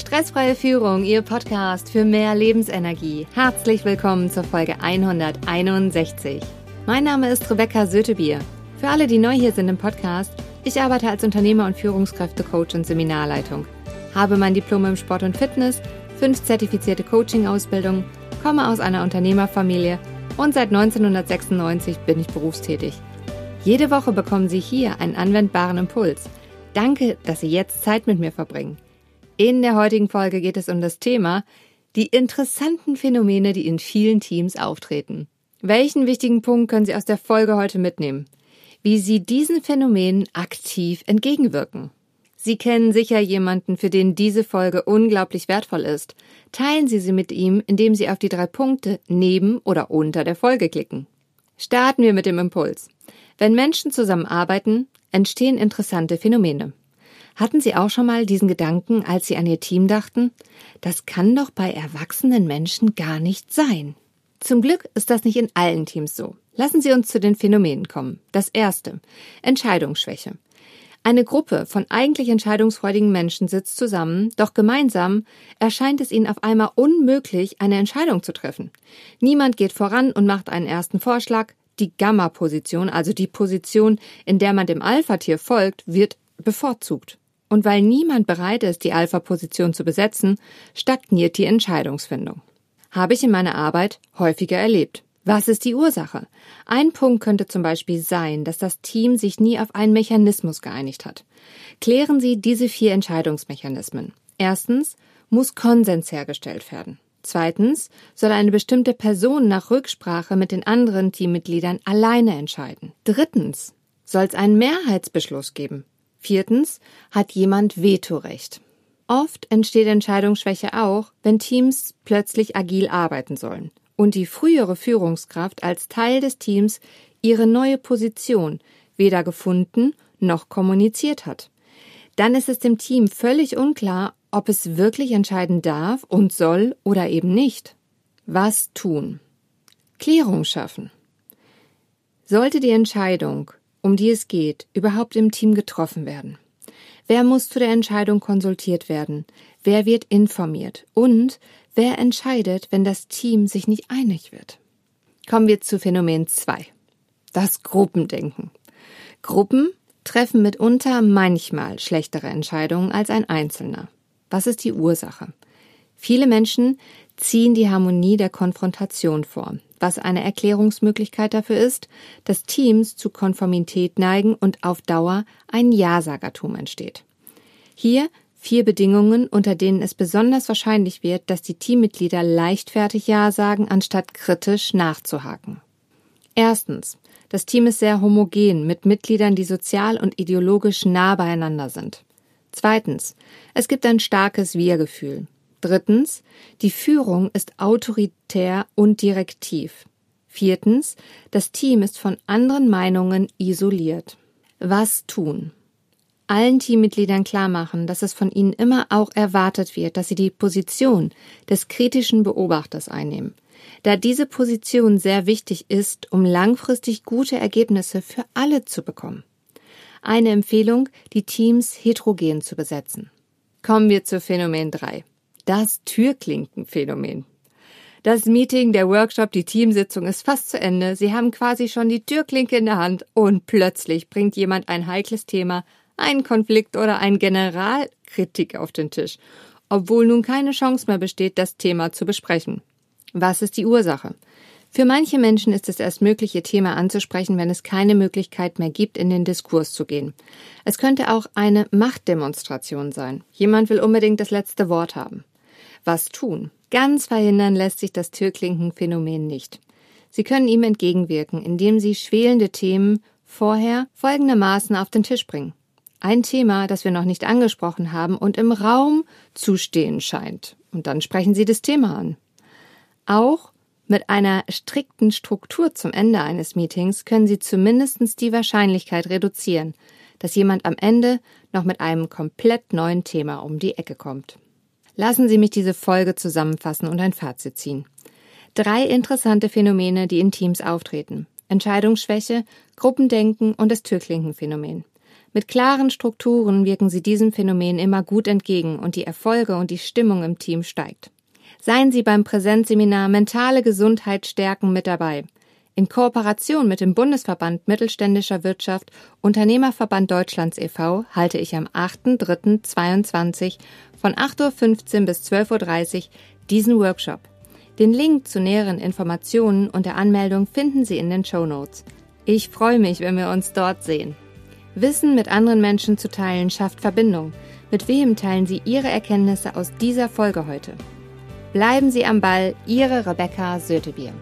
Stressfreie Führung, Ihr Podcast für mehr Lebensenergie. Herzlich willkommen zur Folge 161. Mein Name ist Rebecca Sötebier. Für alle, die neu hier sind im Podcast, ich arbeite als Unternehmer und Führungskräftecoach und Seminarleitung, habe mein Diplom im Sport und Fitness, fünf zertifizierte Coaching-Ausbildungen, komme aus einer Unternehmerfamilie und seit 1996 bin ich berufstätig. Jede Woche bekommen Sie hier einen anwendbaren Impuls. Danke, dass Sie jetzt Zeit mit mir verbringen. In der heutigen Folge geht es um das Thema die interessanten Phänomene, die in vielen Teams auftreten. Welchen wichtigen Punkt können Sie aus der Folge heute mitnehmen? Wie Sie diesen Phänomenen aktiv entgegenwirken. Sie kennen sicher jemanden, für den diese Folge unglaublich wertvoll ist. Teilen Sie sie mit ihm, indem Sie auf die drei Punkte neben oder unter der Folge klicken. Starten wir mit dem Impuls. Wenn Menschen zusammenarbeiten, entstehen interessante Phänomene. Hatten Sie auch schon mal diesen Gedanken, als Sie an Ihr Team dachten? Das kann doch bei erwachsenen Menschen gar nicht sein. Zum Glück ist das nicht in allen Teams so. Lassen Sie uns zu den Phänomenen kommen. Das erste. Entscheidungsschwäche. Eine Gruppe von eigentlich entscheidungsfreudigen Menschen sitzt zusammen, doch gemeinsam erscheint es ihnen auf einmal unmöglich, eine Entscheidung zu treffen. Niemand geht voran und macht einen ersten Vorschlag. Die Gamma-Position, also die Position, in der man dem Alpha-Tier folgt, wird bevorzugt. Und weil niemand bereit ist, die Alpha-Position zu besetzen, stagniert die Entscheidungsfindung. Habe ich in meiner Arbeit häufiger erlebt. Was ist die Ursache? Ein Punkt könnte zum Beispiel sein, dass das Team sich nie auf einen Mechanismus geeinigt hat. Klären Sie diese vier Entscheidungsmechanismen. Erstens muss Konsens hergestellt werden. Zweitens soll eine bestimmte Person nach Rücksprache mit den anderen Teammitgliedern alleine entscheiden. Drittens soll es einen Mehrheitsbeschluss geben. Viertens hat jemand Vetorecht. Oft entsteht Entscheidungsschwäche auch, wenn Teams plötzlich agil arbeiten sollen und die frühere Führungskraft als Teil des Teams ihre neue Position weder gefunden noch kommuniziert hat. Dann ist es dem Team völlig unklar, ob es wirklich entscheiden darf und soll oder eben nicht. Was tun? Klärung schaffen. Sollte die Entscheidung um die es geht, überhaupt im Team getroffen werden? Wer muss zu der Entscheidung konsultiert werden? Wer wird informiert? Und wer entscheidet, wenn das Team sich nicht einig wird? Kommen wir zu Phänomen 2. Das Gruppendenken. Gruppen treffen mitunter manchmal schlechtere Entscheidungen als ein Einzelner. Was ist die Ursache? Viele Menschen ziehen die Harmonie der Konfrontation vor was eine Erklärungsmöglichkeit dafür ist, dass Teams zu Konformität neigen und auf Dauer ein Ja-Sagertum entsteht. Hier vier Bedingungen, unter denen es besonders wahrscheinlich wird, dass die Teammitglieder leichtfertig Ja sagen, anstatt kritisch nachzuhaken. Erstens. Das Team ist sehr homogen mit Mitgliedern, die sozial und ideologisch nah beieinander sind. Zweitens. Es gibt ein starkes Wir-Gefühl. Drittens, die Führung ist autoritär und direktiv. Viertens, das Team ist von anderen Meinungen isoliert. Was tun? Allen Teammitgliedern klar machen, dass es von ihnen immer auch erwartet wird, dass sie die Position des kritischen Beobachters einnehmen, da diese Position sehr wichtig ist, um langfristig gute Ergebnisse für alle zu bekommen. Eine Empfehlung, die Teams heterogen zu besetzen. Kommen wir zu Phänomen 3. Das Türklinkenphänomen. Das Meeting, der Workshop, die Teamsitzung ist fast zu Ende. Sie haben quasi schon die Türklinke in der Hand und plötzlich bringt jemand ein heikles Thema, einen Konflikt oder ein Generalkritik auf den Tisch, obwohl nun keine Chance mehr besteht, das Thema zu besprechen. Was ist die Ursache? Für manche Menschen ist es erst möglich, ihr Thema anzusprechen, wenn es keine Möglichkeit mehr gibt, in den Diskurs zu gehen. Es könnte auch eine Machtdemonstration sein. Jemand will unbedingt das letzte Wort haben. Was tun? Ganz verhindern lässt sich das Türklinkenphänomen nicht. Sie können ihm entgegenwirken, indem Sie schwelende Themen vorher folgendermaßen auf den Tisch bringen. Ein Thema, das wir noch nicht angesprochen haben und im Raum zu stehen scheint. Und dann sprechen Sie das Thema an. Auch mit einer strikten Struktur zum Ende eines Meetings können Sie zumindest die Wahrscheinlichkeit reduzieren, dass jemand am Ende noch mit einem komplett neuen Thema um die Ecke kommt. Lassen Sie mich diese Folge zusammenfassen und ein Fazit ziehen. Drei interessante Phänomene, die in Teams auftreten. Entscheidungsschwäche, Gruppendenken und das Türklinkenphänomen. Mit klaren Strukturen wirken Sie diesem Phänomen immer gut entgegen und die Erfolge und die Stimmung im Team steigt. Seien Sie beim Präsenzseminar Mentale Gesundheit stärken mit dabei. In Kooperation mit dem Bundesverband Mittelständischer Wirtschaft Unternehmerverband Deutschlands e.V. halte ich am 8.3.22 von 8.15 Uhr bis 12.30 Uhr diesen Workshop. Den Link zu näheren Informationen und der Anmeldung finden Sie in den Show Notes. Ich freue mich, wenn wir uns dort sehen. Wissen mit anderen Menschen zu teilen schafft Verbindung. Mit wem teilen Sie Ihre Erkenntnisse aus dieser Folge heute? Bleiben Sie am Ball, Ihre Rebecca Sötebier.